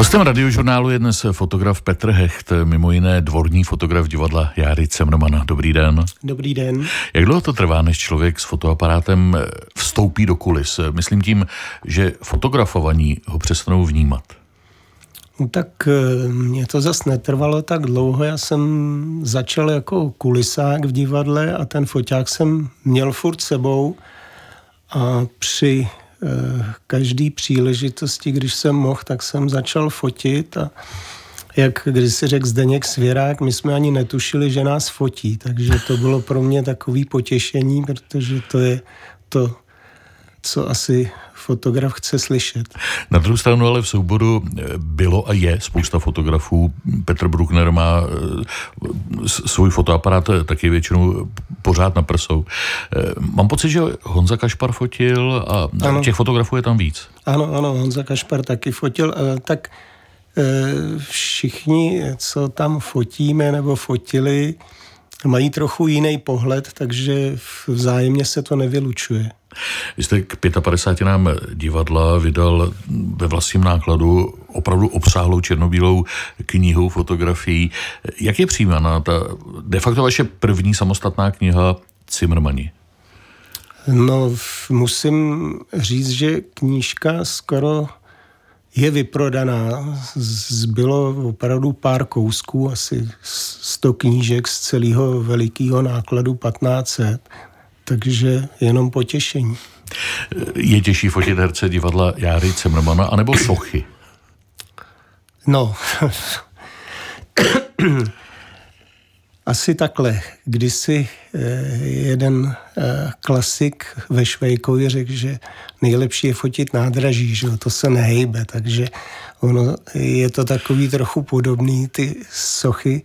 Hostem radiožurnálu je dnes fotograf Petr Hecht, mimo jiné dvorní fotograf divadla Járy Cemrmana. Dobrý den. Dobrý den. Jak dlouho to trvá, než člověk s fotoaparátem vstoupí do kulis? Myslím tím, že fotografovaní ho přestanou vnímat. No tak eh, mě to zase netrvalo tak dlouho. Já jsem začal jako kulisák v divadle a ten foťák jsem měl furt sebou a při Eh, každý příležitosti, když jsem mohl, tak jsem začal fotit a jak když si řekl Zdeněk Svěrák, my jsme ani netušili, že nás fotí, takže to bylo pro mě takový potěšení, protože to je to, co asi fotograf chce slyšet. Na druhou stranu ale v souboru eh, bylo a je spousta fotografů. Petr Bruckner má eh, svůj fotoaparát taky většinou pořád na prsou. Eh, mám pocit, že Honza Kašpar fotil a ano. těch fotografů je tam víc. Ano, ano, Honza Kašpar taky fotil. Tak všichni, co tam fotíme nebo fotili, mají trochu jiný pohled, takže vzájemně se to nevylučuje. Vy jste k 55 nám divadla vydal ve vlastním nákladu opravdu obsáhlou černobílou knihu fotografií. Jak je přijímána ta de facto vaše první samostatná kniha Cimrmani? No, musím říct, že knížka skoro je vyprodaná. Zbylo opravdu pár kousků, asi 100 knížek z celého velikého nákladu 1500 takže jenom potěšení. Je těžší fotit herce divadla Járy Cemrmana anebo sochy? No, asi takhle. Kdysi eh, jeden eh, klasik ve Švejkovi řekl, že nejlepší je fotit nádraží, že to se nehejbe, takže ono je to takový trochu podobný, ty sochy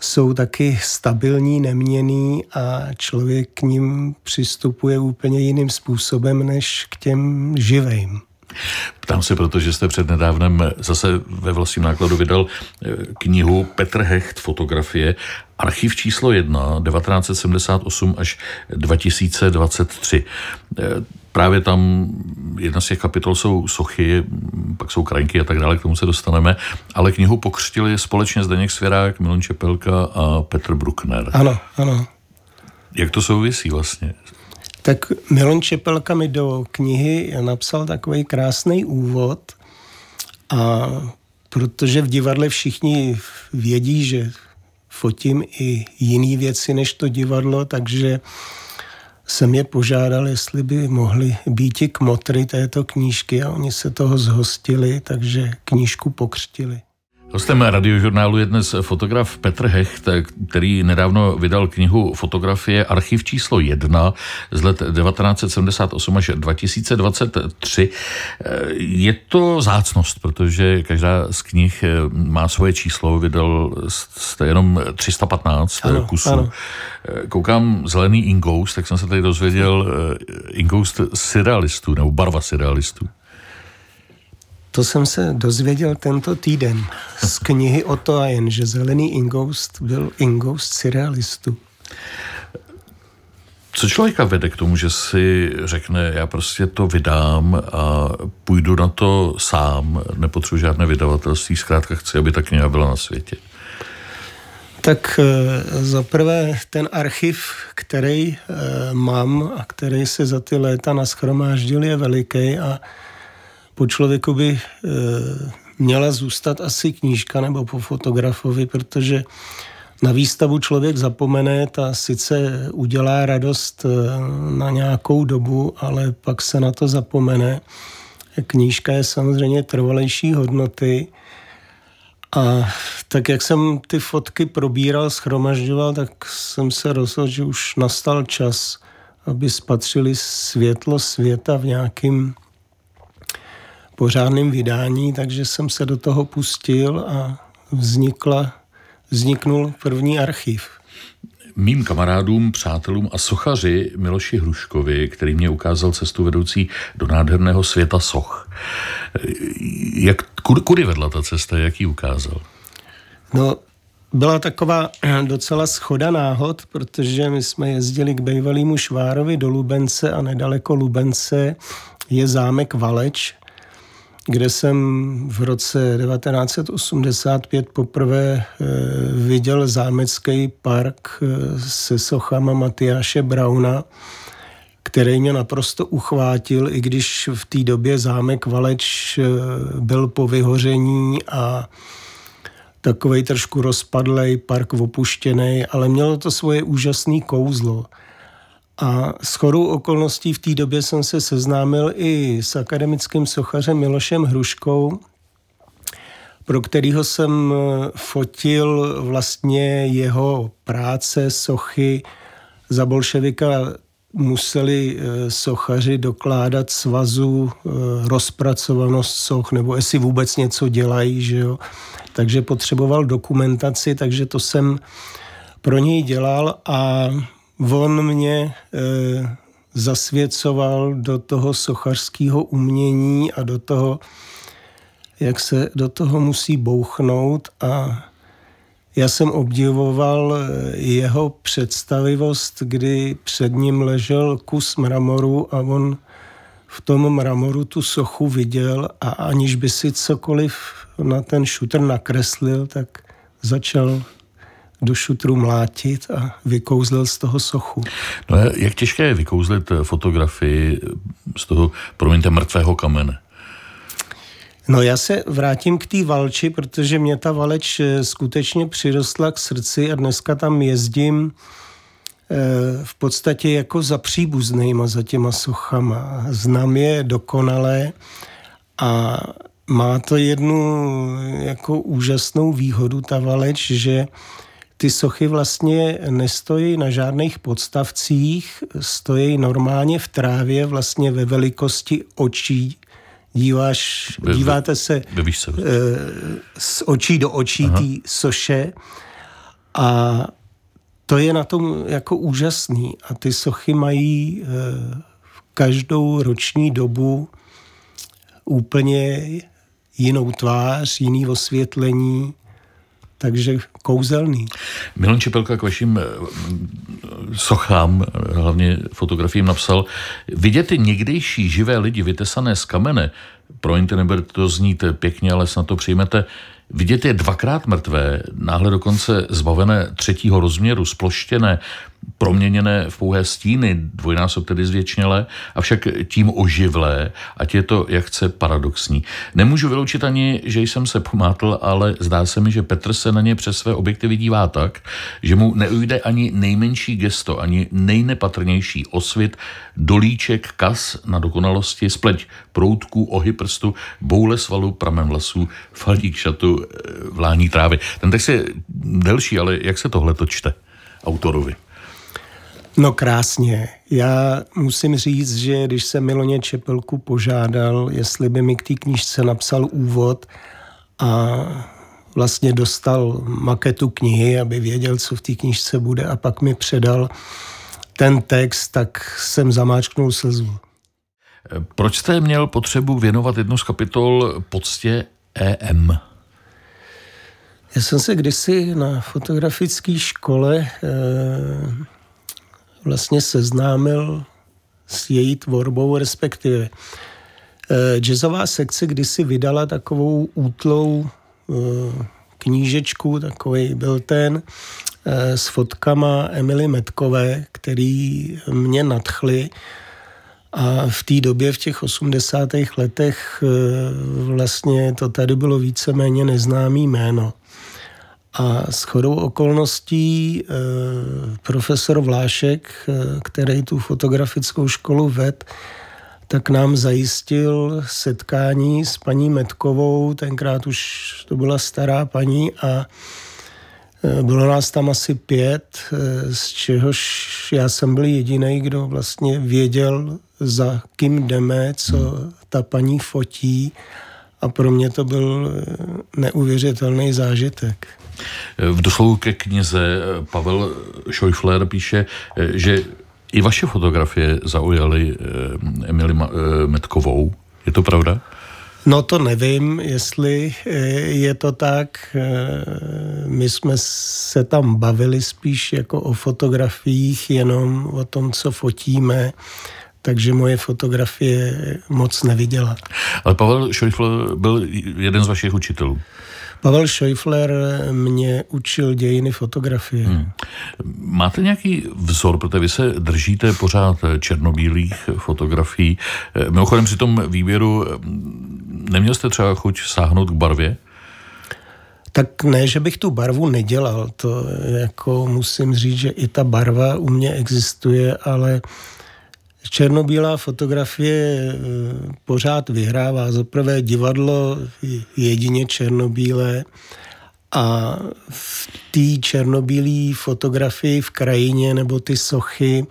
jsou taky stabilní, neměný a člověk k ním přistupuje úplně jiným způsobem než k těm živým. Ptám se, protože jste před nedávnem zase ve vlastním nákladu vydal eh, knihu Petr Hecht, fotografie, archiv číslo 1, 1978 až 2023. Právě tam jedna z těch kapitol jsou sochy, pak jsou krajinky a tak dále, k tomu se dostaneme, ale knihu pokřtili společně Zdeněk Svěrák, Milan Čepelka a Petr Bruckner. Ano, ano. Jak to souvisí vlastně? Tak Milan Čepelka mi do knihy napsal takový krásný úvod a protože v divadle všichni vědí, že fotím i jiné věci než to divadlo, takže jsem je požádal, jestli by mohli být i kmotry této knížky a oni se toho zhostili, takže knížku pokřtili. Hostem radiožurnálu je dnes fotograf Petr Hecht, který nedávno vydal knihu Fotografie archiv číslo 1 z let 1978 až 2023. Je to zácnost, protože každá z knih má svoje číslo, vydal jste jenom 315 ano, kusů. Ano. Koukám Zelený Ingoust, tak jsem se tady dozvěděl Ingoust surrealistů, nebo barva surrealistů. To jsem se dozvěděl tento týden z knihy o to a jen, že Zelený Ingoust byl Ingoust surrealistů. Co člověka vede k tomu, že si řekne, já prostě to vydám a půjdu na to sám, nepotřebuji žádné vydavatelství, zkrátka chci, aby ta kniha byla na světě? Tak eh, za prvé ten archiv, který eh, mám a který se za ty léta naschromáždil, je veliký a po člověku by e, měla zůstat asi knížka nebo po fotografovi, protože na výstavu člověk zapomene, ta sice udělá radost e, na nějakou dobu, ale pak se na to zapomene. Knížka je samozřejmě trvalejší hodnoty a tak jak jsem ty fotky probíral, schromažďoval, tak jsem se rozhodl, že už nastal čas, aby spatřili světlo světa v nějakým pořádném vydání, takže jsem se do toho pustil a vznikla, vzniknul první archiv. Mým kamarádům, přátelům a sochaři Miloši Hruškovi, který mě ukázal cestu vedoucí do nádherného světa soch. Jak, kudy vedla ta cesta, jak ji ukázal? No, byla taková docela schoda náhod, protože my jsme jezdili k bývalému Švárovi do Lubence a nedaleko Lubence je zámek Valeč kde jsem v roce 1985 poprvé eh, viděl zámecký park eh, se sochama Matyáše Brauna, který mě naprosto uchvátil, i když v té době zámek Valeč eh, byl po vyhoření a takovej trošku rozpadlej, park opuštěný, ale mělo to svoje úžasné kouzlo. A s chodou okolností v té době jsem se seznámil i s akademickým sochařem Milošem Hruškou, pro kterého jsem eh, fotil vlastně jeho práce, sochy. Za bolševika museli eh, sochaři dokládat svazu eh, rozpracovanost soch, nebo jestli vůbec něco dělají, že jo. Takže potřeboval dokumentaci, takže to jsem pro něj dělal a on mě e, zasvěcoval do toho sochařského umění a do toho, jak se do toho musí bouchnout a já jsem obdivoval eh, jeho představivost, kdy před ním ležel kus mramoru a on v tom mramoru tu sochu viděl a aniž by si cokoliv na ten šutr nakreslil, tak začal do šutru mlátit a vykouzlil z toho sochu. No jak těžké je vykouzlit fotografii z toho, promiňte, mrtvého kamene? No já se vrátím k té Valči, protože mě ta Valeč eh, skutečně přirostla k srdci a dneska tam jezdím eh, v podstatě jako za příbuznýma, za těma sochama. Znám je dokonale a má to jednu jako úžasnou výhodu ta Valeč, že ty sochy vlastně nestojí na žádných podstavcích, stojí normálně v trávě vlastně ve velikosti očí. Díváš, ve, díváte se ve výšce. Eh, z očí do očí té soše a to je na tom jako úžasný. A ty sochy mají eh, v každou roční dobu úplně jinou tvář, jiný osvětlení takže kouzelný. Milan Čepelka k vašim eh, sochám, hlavně fotografiím napsal, vidět ty někdejší živé lidi vytesané z kamene, promiňte, neberte to znít pěkně, ale snad to přijmete, Vidět je dvakrát mrtvé, náhle dokonce zbavené třetího rozměru, sploštěné, proměněné v pouhé stíny, dvojnásob tedy zvětšnělé, avšak tím oživlé, ať je to, jak chce, paradoxní. Nemůžu vyloučit ani, že jsem se pomátl, ale zdá se mi, že Petr se na ně přes své objektivy dívá tak, že mu neujde ani nejmenší gesto, ani nejnepatrnější osvit, dolíček, kas na dokonalosti, spleť proutku, ohy prstu, boule svalu, pramen vlasů, falík šatu, eh, vlání trávy. Ten text je delší, ale jak se tohle to čte autorovi? No krásně. Já musím říct, že když jsem Miloně Čepelku požádal, jestli by mi k té knížce napsal úvod a vlastně dostal maketu knihy, aby věděl, co v té knížce bude a pak mi předal ten text, tak jsem zamáčknul slzu. Proč jste měl potřebu věnovat jednu z kapitol poctě EM? Já jsem se kdysi na fotografické škole e, vlastně seznámil s její tvorbou, respektive e, jazzová sekce kdysi vydala takovou útlou e, knížečku, takový byl ten, e, s fotkama Emily Metkové, který mě nadchly. A v té době, v těch 80. letech, vlastně to tady bylo víceméně neznámý jméno. A s chodou okolností e, profesor Vlášek, e, který tu fotografickou školu ved, tak nám zajistil setkání s paní Metkovou, tenkrát už to byla stará paní a e, bylo nás tam asi pět, z čehož já jsem byl jediný, kdo vlastně věděl, za kým jdeme, co ta paní fotí a pro mě to byl neuvěřitelný zážitek. V doslovu ke knize eh, Pavel Schäufler píše, eh, že i vaše fotografie zaujaly eh, Emily Metkovou. Je to pravda? No to nevím, jestli je to tak. My jsme se tam bavili spíš jako o fotografiích, jenom o tom, co fotíme. takže moje fotografie moc neviděla. Ale Pavel Schäufler byl jeden z vašich učitelů. Pavel Schäufler mě učil dějiny fotografie. Hmm. Máte nějaký vzor, protože vy se držíte pořád černobílých fotografií. Mimochodem při tom výběru neměl jste třeba chuť sáhnout k barvě? Tak ne, že bych tu barvu nedělal, to jako musím říct, že i ta barva u mě existuje, ale černobílá fotografie eh, pořád vyhrává. Za prvé divadlo jedině černobílé a v té černobílé fotografii v krajině nebo ty sochy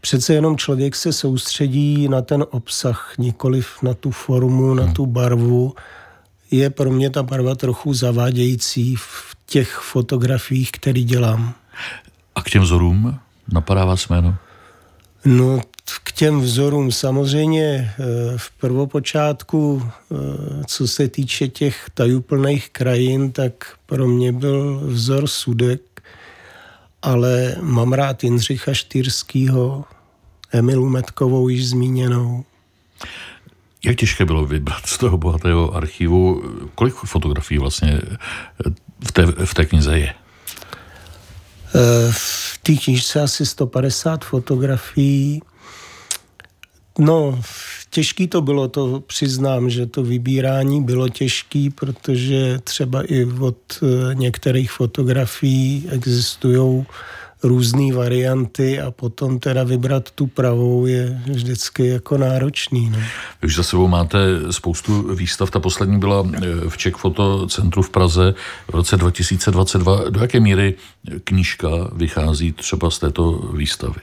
přece jenom člověk se soustředí na ten obsah, nikoliv na tu formu, na tu barvu. Je pro mě ta barva trochu zavádějící v těch fotografiích, které dělám. A k těm vzorům napadá vás jméno? No, k těm vzorům samozřejmě eh, v prvopočátku, eh, co se týče těch tajuplných krajin, tak pro mě byl vzor Sudek, ale mám rád Jindřicha Štýrskýho, Emilu Metkovou již zmíněnou. Jak těžké bylo vybrat z toho bohatého archivu? Kolik fotografií vlastně v té, v té knize je? Eh, v té knižce asi 150 fotografií. No, těžký to bylo, to přiznám, že to vybírání bylo těžký, protože třeba i od eh, některých fotografií existují různé varianty a potom teda vybrat tu pravou je vždycky jako náročný. No. Vy už za sebou máte spoustu výstav. Ta poslední byla eh, v Czech Foto Centru v Praze v roce 2022. Do jaké míry knížka vychází třeba z této výstavy?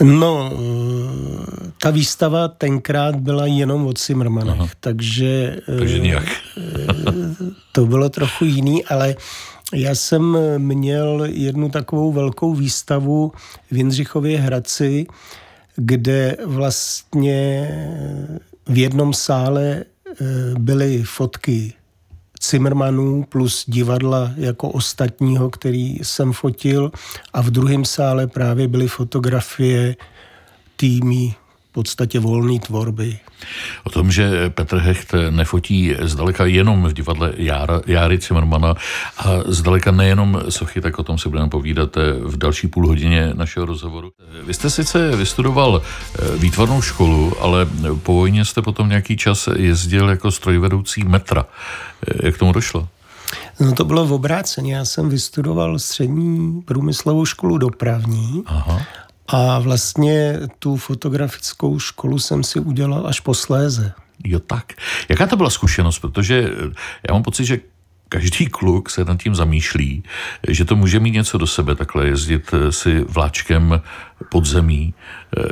No, eh, ta výstava tenkrát byla jenom od Zimmermanech, takže... Takže nějak. Eh, to bylo trochu jiný, ale já jsem měl jednu takovou velkou výstavu v Jindřichově Hradci, kde vlastně v jednom sále eh, byly fotky Zimmermanů plus divadla jako ostatního, který jsem fotil a v druhém sále právě byly fotografie týmy podstatě volné tvorby. O tom, že Petr Hecht nefotí zdaleka jenom v divadle Jára, Járy Cimrmana a zdaleka nejenom sochy, tak o tom si budeme povídat v další půl hodině našeho rozhovoru. Vy jste sice vystudoval eh, výtvarnou školu, ale po vojně jste potom nějaký čas jezdil jako strojvedoucí metra. Eh, jak tomu došlo? No to bylo v obráceně. Já jsem vystudoval střední průmyslovou školu dopravní Aha. A vlastně tu fotografickou školu jsem si udělal až posléze. Jo tak. Jaká to byla zkušenost? Protože já mám pocit, že každý kluk se nad tím zamýšlí, že to může mít něco do sebe, takhle jezdit si vláčkem pod zemí.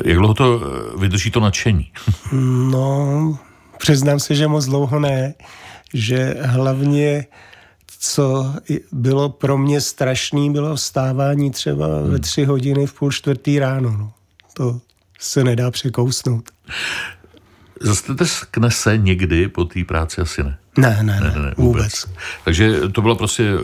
Jak dlouho to vydrží to nadšení? No, přiznám se, že moc dlouho ne, že hlavně co bylo pro mě strašný, bylo vstávání třeba hmm. ve tři hodiny v půl čtvrtý ráno. No. To se nedá překousnout. Zastatekne se někdy po té práci asi ne? Ne, ne, ne, ne, ne vůbec. vůbec. Takže to byla prostě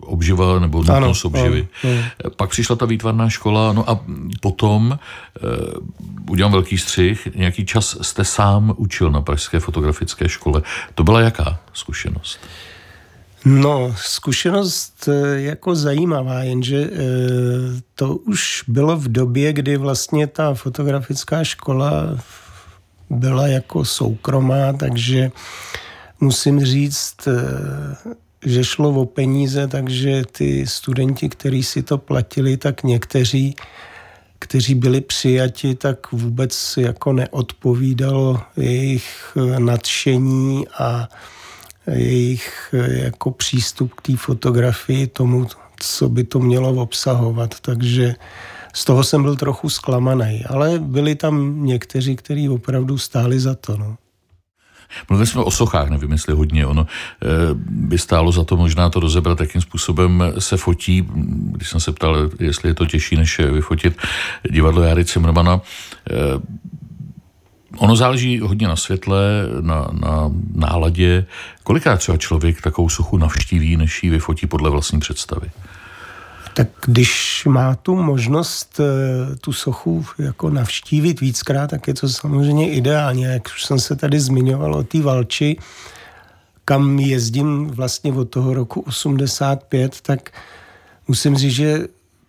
obživa nebo nutnost obživy. Ano, ano. Pak přišla ta výtvarná škola, no a potom, uh, udělám velký střih, nějaký čas jste sám učil na Pražské fotografické škole. To byla jaká zkušenost? No, zkušenost eh, jako zajímavá, jenže eh, to už bylo v době, kdy vlastně ta fotografická škola byla jako soukromá, takže musím říct, eh, že šlo o peníze, takže ty studenti, kteří si to platili, tak někteří, kteří byli přijati, tak vůbec jako neodpovídalo jejich nadšení a jejich eh, jako přístup k té fotografii, tomu, co by to mělo obsahovat. Takže z toho jsem byl trochu zklamaný, ale byli tam někteří, kteří opravdu stáli za to. No. Mluvili jsme o sochách, nevím, jestli hodně. Ono eh, by stálo za to možná to rozebrat, jakým způsobem se fotí. Když jsem se ptal, jestli je to těžší, než vyfotit divadlo Jary Cimrmana, eh, Ono záleží hodně na světle, na, na náladě. Kolikrát třeba člověk takovou suchu navštíví, než ji vyfotí podle vlastní představy? Tak když má tu možnost eh, tu sochu jako navštívit víckrát, tak je to samozřejmě ideálně. Jak už jsem se tady zmiňoval o té Valči, kam jezdím vlastně od toho roku 85, tak musím říct, že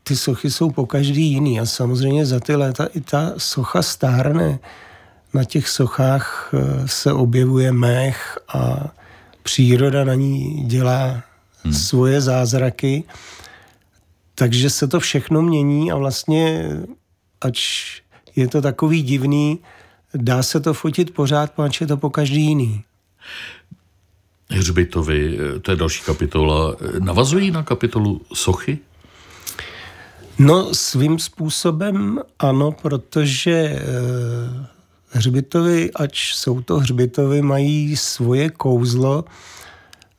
ty sochy jsou po každý jiný a samozřejmě za ty léta i ta socha stárne. Na těch sochách eh, se objevuje mech a příroda na ní dělá hmm. svoje zázraky. Takže se to všechno mění a vlastně, ač je to takový divný, dá se to fotit pořád, pač je to po každý jiný. Hřbitovy, to je další kapitola. Navazují na kapitolu Sochy? No svým způsobem ano, protože e, hřbitovy, ač jsou to hřbitovy, mají svoje kouzlo.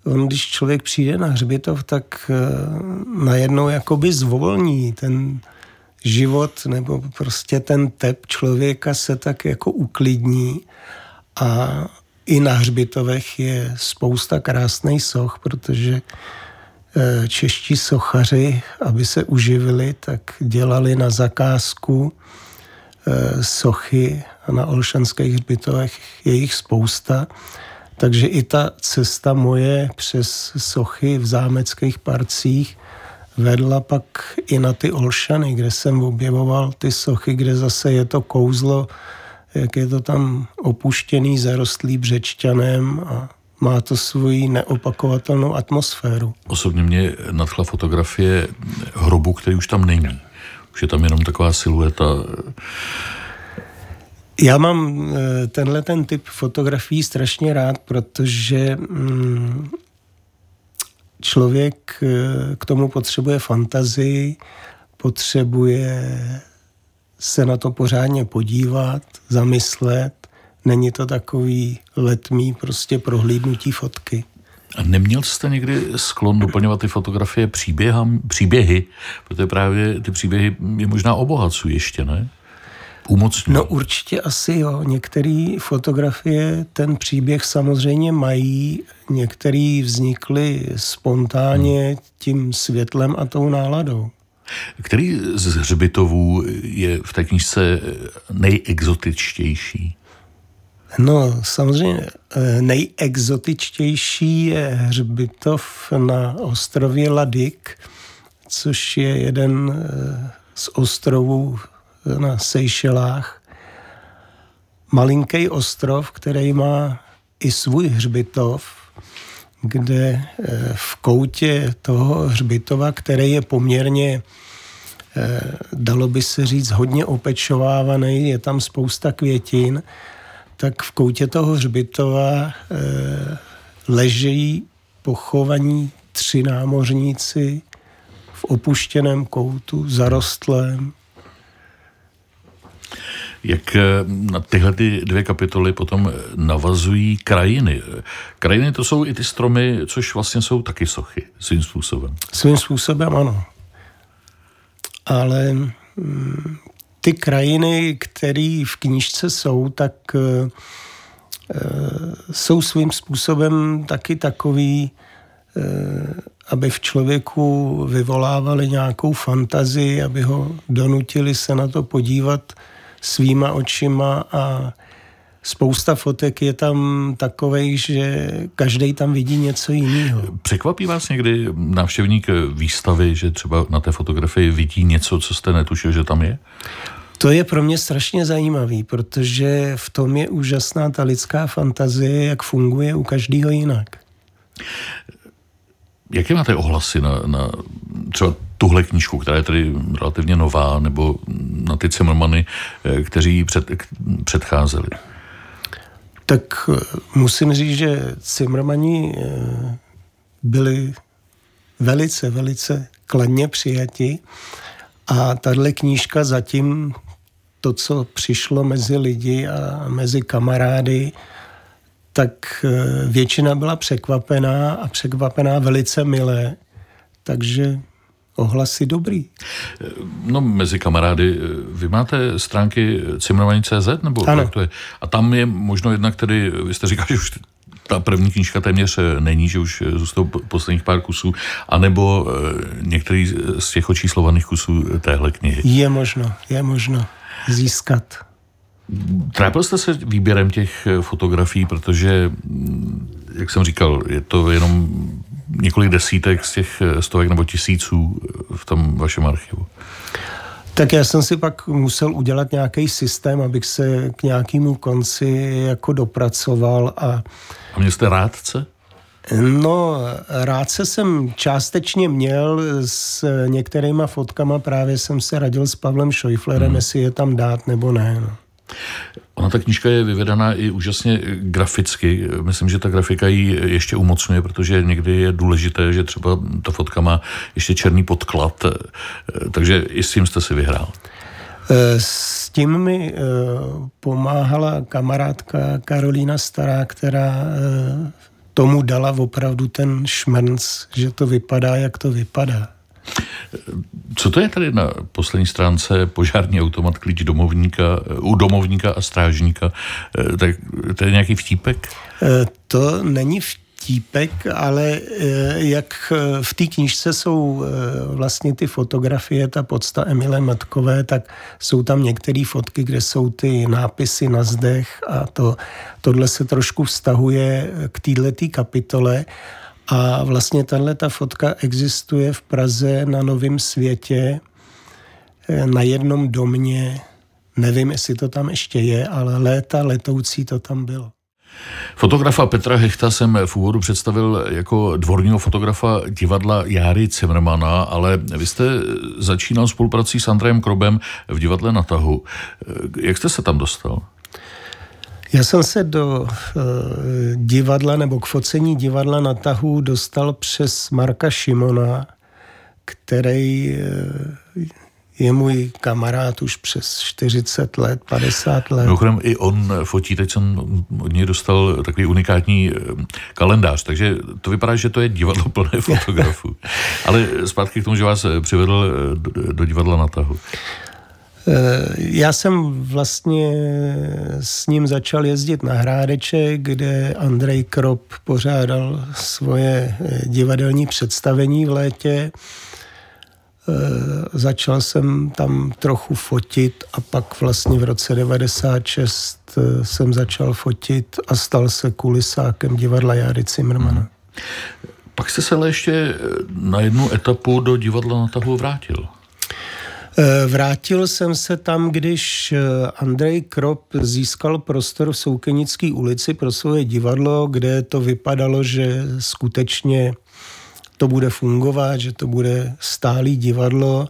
On, když člověk přijde na hřbitov, tak e, najednou jakoby zvolní ten život nebo prostě ten tep člověka se tak jako uklidní a i na hřbitovech je spousta krásných soch, protože Eh, čeští sochaři, aby se uživili, tak dělali na zakázku eh, sochy a na Olšanských hřbitovech je jich spousta. Takže i ta cesta moje přes sochy v zámeckých parcích vedla pak i na ty Olšany, kde jsem objevoval ty sochy, kde zase je to kouzlo, jak je to tam opuštěný, zarostlý břečťanem a má to svoji neopakovatelnou atmosféru. Osobně mě nadchla fotografie hrobu, který už tam není. Už je tam jenom taková silueta. Já mám eh, tenhle ten typ fotografií strašně rád, protože mm, člověk eh, k tomu potřebuje fantazii, potřebuje se na to pořádně podívat, zamyslet Není to takový letmý prostě prohlídnutí fotky. A neměl jste někdy sklon doplňovat ty fotografie příběham, příběhy? Protože právě ty příběhy je možná obohacují ještě, ne? Umocňují. No určitě asi jo. Některé fotografie ten příběh samozřejmě mají, některé vznikly spontánně hmm. tím světlem a tou náladou. Který z hřbitovů je v té knižce nejexotičtější? No, samozřejmě eh, nejexotičtější je hřbitov na ostrově Ladik, což je jeden eh, z ostrovů na Seychelách. Malinký ostrov, který má i svůj hřbitov, kde eh, v koutě toho hřbitova, který je poměrně dalo by se říct hodně opečovávaný, je tam spousta květin, tak v koutě toho hřbitova e, ležejí pochovaní tři námořníci v opuštěném koutu, zarostlém. Jak eh, na tyhle ty dvě kapitoly potom navazují krajiny. Krajiny to jsou i ty stromy, což vlastně jsou taky sochy svým způsobem. Svým způsobem ano. Ale mm, ty krajiny, které v knížce jsou, tak uh, jsou svým způsobem taky takový, aby v člověku vyvolávali nějakou fantazii, aby ho donutili se na to podívat svýma očima a spousta fotek je tam takových, že každý tam vidí něco jiného. Překvapí vás někdy návštěvník výstavy, že třeba na té fotografii vidí něco, co jste netušil, že tam je? To je pro mě strašně zajímavý, protože v tom je úžasná ta lidská fantazie, jak funguje u každého jinak. Jaké máte ohlasy na, na třeba tuhle knížku, která je tedy relativně nová, nebo na ty Cimrmany, eh, kteří před, předcházeli? Tak eh, musím říct, že Cimrmani eh, byli velice, velice kladně přijati a tahle knížka zatím to, co přišlo mezi lidi a mezi kamarády, tak většina byla překvapená a překvapená velice milé. Takže ohlasy dobrý. No, mezi kamarády, eh, vy máte stránky cimrovaní.cz, nebo ano. jak to je? A tam je možno jednak tedy, vy jste říkal, že už ta první knížka téměř není, že už zůstal posledních pár kusů, anebo některý z těch očíslovaných kusů téhle knihy? Je možno, je možno získat. Trápil jste se výběrem těch fotografií, protože, mm, jak jsem říkal, je to jenom několik desítek z těch stovek nebo tisíců v tom vašem archivu. Tak já jsem si pak musel udělat nějaký systém, abych se k nějakému konci jako dopracoval. A, a měl jste rádce? No, rádce jsem částečně měl s některýma fotkama, právě jsem se radil s Pavlem Šojflerem, hmm. jestli je tam dát nebo ne. No. Ona ta knížka je vyvedená i úžasně graficky. Myslím, že ta grafika ji ještě umocňuje, protože někdy je důležité, že třeba ta fotka má ještě černý podklad. Takže i s tím jste si vyhrál. E, s tím mi e, pomáhala kamarádka Karolína Stará, která tomu dala opravdu ten šmrnc, že to vypadá, jak to vypadá. Co to je tady na poslední stránce požární automat, klíč domovníka, u domovníka a strážníka? Eh, tak to je nějaký vtípek? Eh, to není vtípek, ale eh, jak v té knižce jsou vlastně ty fotografie, ta podsta Emile Matkové, tak jsou tam některé fotky, kde jsou ty nápisy na zdech a to, tohle se trošku vztahuje k této kapitole a vlastně tahle ta fotka existuje v Praze na Novém světě, eh, na jednom domě, nevím, jestli to tam ještě je, ale léta letoucí to tam bylo. Fotografa Petra Hechta jsem v úvodu představil jako dvorního fotografa divadla Járy Cimrmana, ale vy jste začínal spoluprací s Andrejem Krobem v divadle na tahu. Eh, jak jste se tam dostal? Já jsem se do uh, divadla nebo k focení divadla na tahu dostal přes Marka Šimona, který uh, je můj kamarád už přes 40 let, 50 let. Mimochodem i on fotí, teď jsem od něj dostal takový unikátní eh, kalendář, takže to vypadá, že to je divadlo plné fotografů. Ale zpátky k tomu, že vás přivedl do, do divadla na tahu. Eh, já jsem vlastně s ním začal jezdit na Hrádeče, kde Andrej Krop pořádal svoje eh, divadelní představení v létě. Eh, začal jsem tam trochu fotit a pak vlastně v roce 96 jsem začal fotit a stal se kulisákem divadla Jary Cimrmana. Hmm. Pak jste se ale ještě na jednu etapu do divadla na tahu vrátil. Eh, vrátil jsem se tam, když eh, Andrej Krop získal prostor v Soukenické ulici pro svoje divadlo, kde to vypadalo, že skutečně to bude fungovat, že to bude stálý divadlo,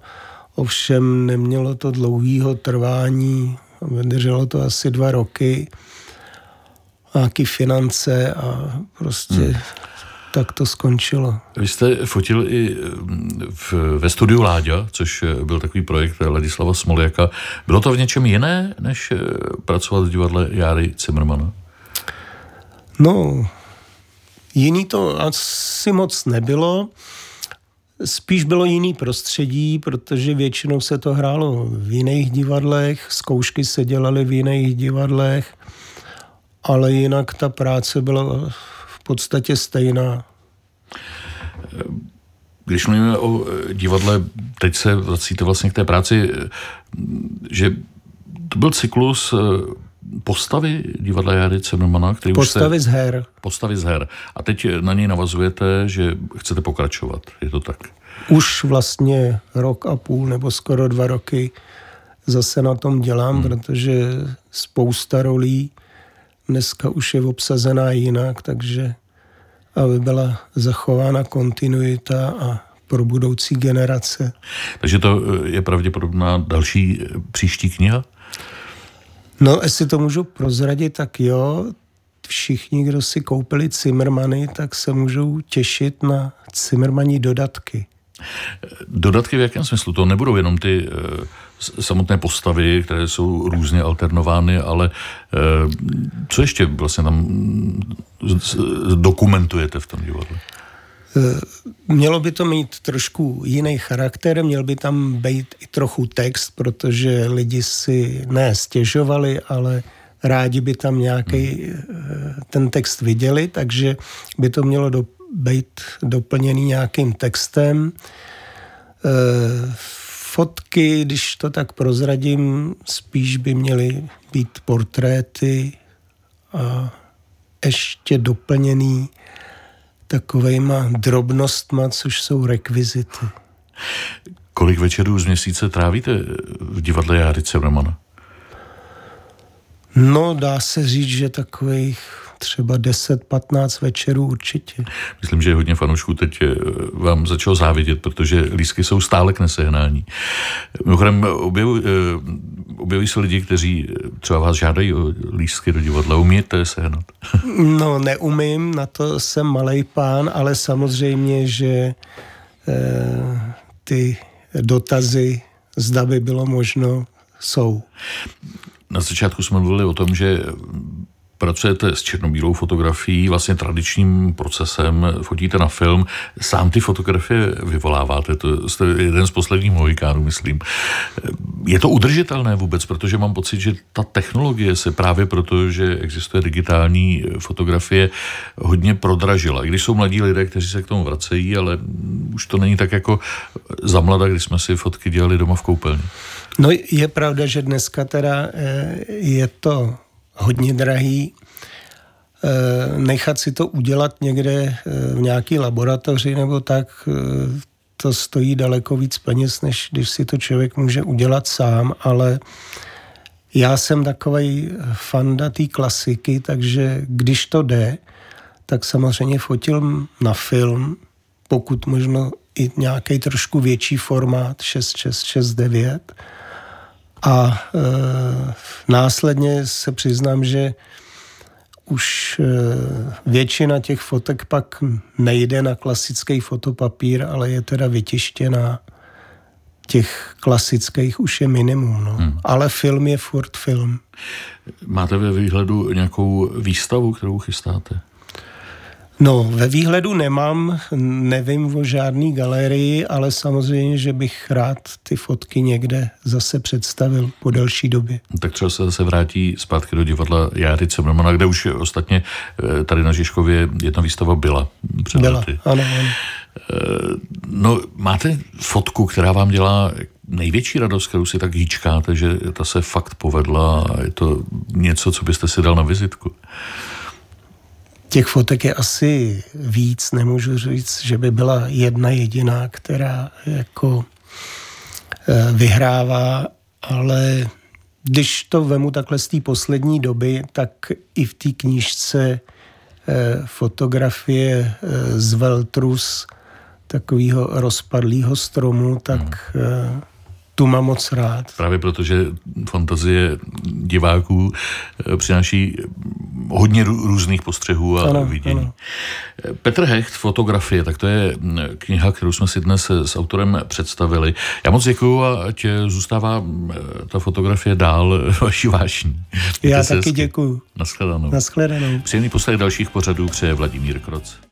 ovšem nemělo to dlouhého trvání, vydrželo to asi dva roky, nějaký finance a prostě hmm tak to skončilo. Vy jste fotil i mm, v, ve studiu Láďa, což byl takový projekt Ladislava Smoljaka. Bylo to v něčem jiné, než eh, pracovat v divadle Járy Cimrmana? No, jiný to asi moc nebylo. Spíš bylo jiný prostředí, protože většinou se to hrálo v jiných divadlech, zkoušky se dělaly v jiných divadlech, ale jinak ta práce byla podstatě stejná. Když mluvíme o divadle, teď se vracíte vlastně k té práci, že to byl cyklus eh, postavy divadla Jary Cemrmana, který postavy už z her. Postavy z her. A teď na něj navazujete, že chcete pokračovat. Je to tak? Už vlastně rok a půl nebo skoro dva roky zase na tom dělám, hmm. protože spousta rolí dneska už je obsazená jinak, takže aby byla zachována kontinuita a pro budoucí generace. Takže to eh, je pravděpodobná další eh, příští kniha? No, jestli to můžu prozradit, tak jo. Všichni, kdo si koupili Zimmermany, tak se můžou těšit na Zimmermaní dodatky. Dodatky v jakém smyslu? To nebudou jenom ty samotné postavy, které jsou různě alternovány, ale uh, co ještě vlastně tam dokumentujete v tom divadle? Mělo by to mít trošku jiný charakter, měl by tam být i trochu text, protože lidi si ne stěžovali, ale rádi by tam nějaký hmm. ten text viděli, takže by to mělo do, být doplněný nějakým textem. E, fotky, když to tak prozradím, spíš by měly být portréty a ještě doplněný takovejma drobnostma, což jsou rekvizity. Kolik večerů z měsíce trávíte v divadle Járice Romana? No, dá se říct, že takových třeba 10-15 večerů určitě. Myslím, že hodně fanoušků teď eh, vám začalo závidět, protože lísky jsou stále k nesehnání. Mimochodem, objevují, eh, objevují se lidi, kteří eh, třeba vás žádají o lístky do divadla. Umíte je sehnat? No, neumím, na to jsem malý pán, ale samozřejmě, že e, ty dotazy, zda by bylo možno, jsou. Na začátku jsme mluvili o tom, že pracujete s černobílou fotografií, vlastně tradičním procesem, fotíte na film, sám ty fotografie vyvoláváte, to jste jeden z posledních mohikánů, myslím. Je to udržitelné vůbec, protože mám pocit, že ta technologie se právě proto, že existuje digitální fotografie, hodně prodražila. I když jsou mladí lidé, kteří se k tomu vracejí, ale už to není tak jako za mlada, když jsme si fotky dělali doma v koupelně. No je pravda, že dneska teda eh, je to hodně drahý. Eh, nechat si to udělat někde eh, v nějaké laboratoři nebo tak, to stojí daleko víc peněz, než když si to člověk může udělat sám, ale já jsem takový fanda té klasiky, takže když to jde, tak samozřejmě fotil na film, pokud možno i nějaký trošku větší formát 6669 a e, následně se přiznám, že už e, většina těch fotek pak nejde na klasický fotopapír, ale je teda vytištěná. Těch klasických už je minimum, no. Hmm. ale film je furt film. Máte ve výhledu nějakou výstavu, kterou chystáte? No, ve výhledu nemám, nevím o žádný galerii, ale samozřejmě, že bych rád ty fotky někde zase představil po delší době. Tak třeba se zase vrátí zpátky do divadla Járy Cemrmana, kde už ostatně eh, tady na Žižkově jedna výstava byla. Před byla, lety. ano, ano. Eh, no, máte fotku, která vám dělá největší radost, kterou si tak hýčkáte, že ta se fakt povedla a je to něco, co byste si dal na vizitku? Těch fotek je asi víc, nemůžu říct, že by byla jedna jediná, která jako eh, vyhrává, ale když to vemu takhle z té poslední doby, tak i v té knížce eh, fotografie eh, z Veltrus, takového rozpadlého stromu, tak hmm tu mám moc rád. Právě protože fantazie diváků eh, přináší hodně různých postřehů a ano, vidění. Ano. Petr Hecht, fotografie, tak to je mm, kniha, kterou jsme si dnes s autorem představili. Já moc děkuju a ať zůstává mm, ta fotografie dál vaší vášní. Já taky děkuju. Naschledanou. Naschledanou. Příjemný poslech dalších pořadů přeje Vladimír Kroc.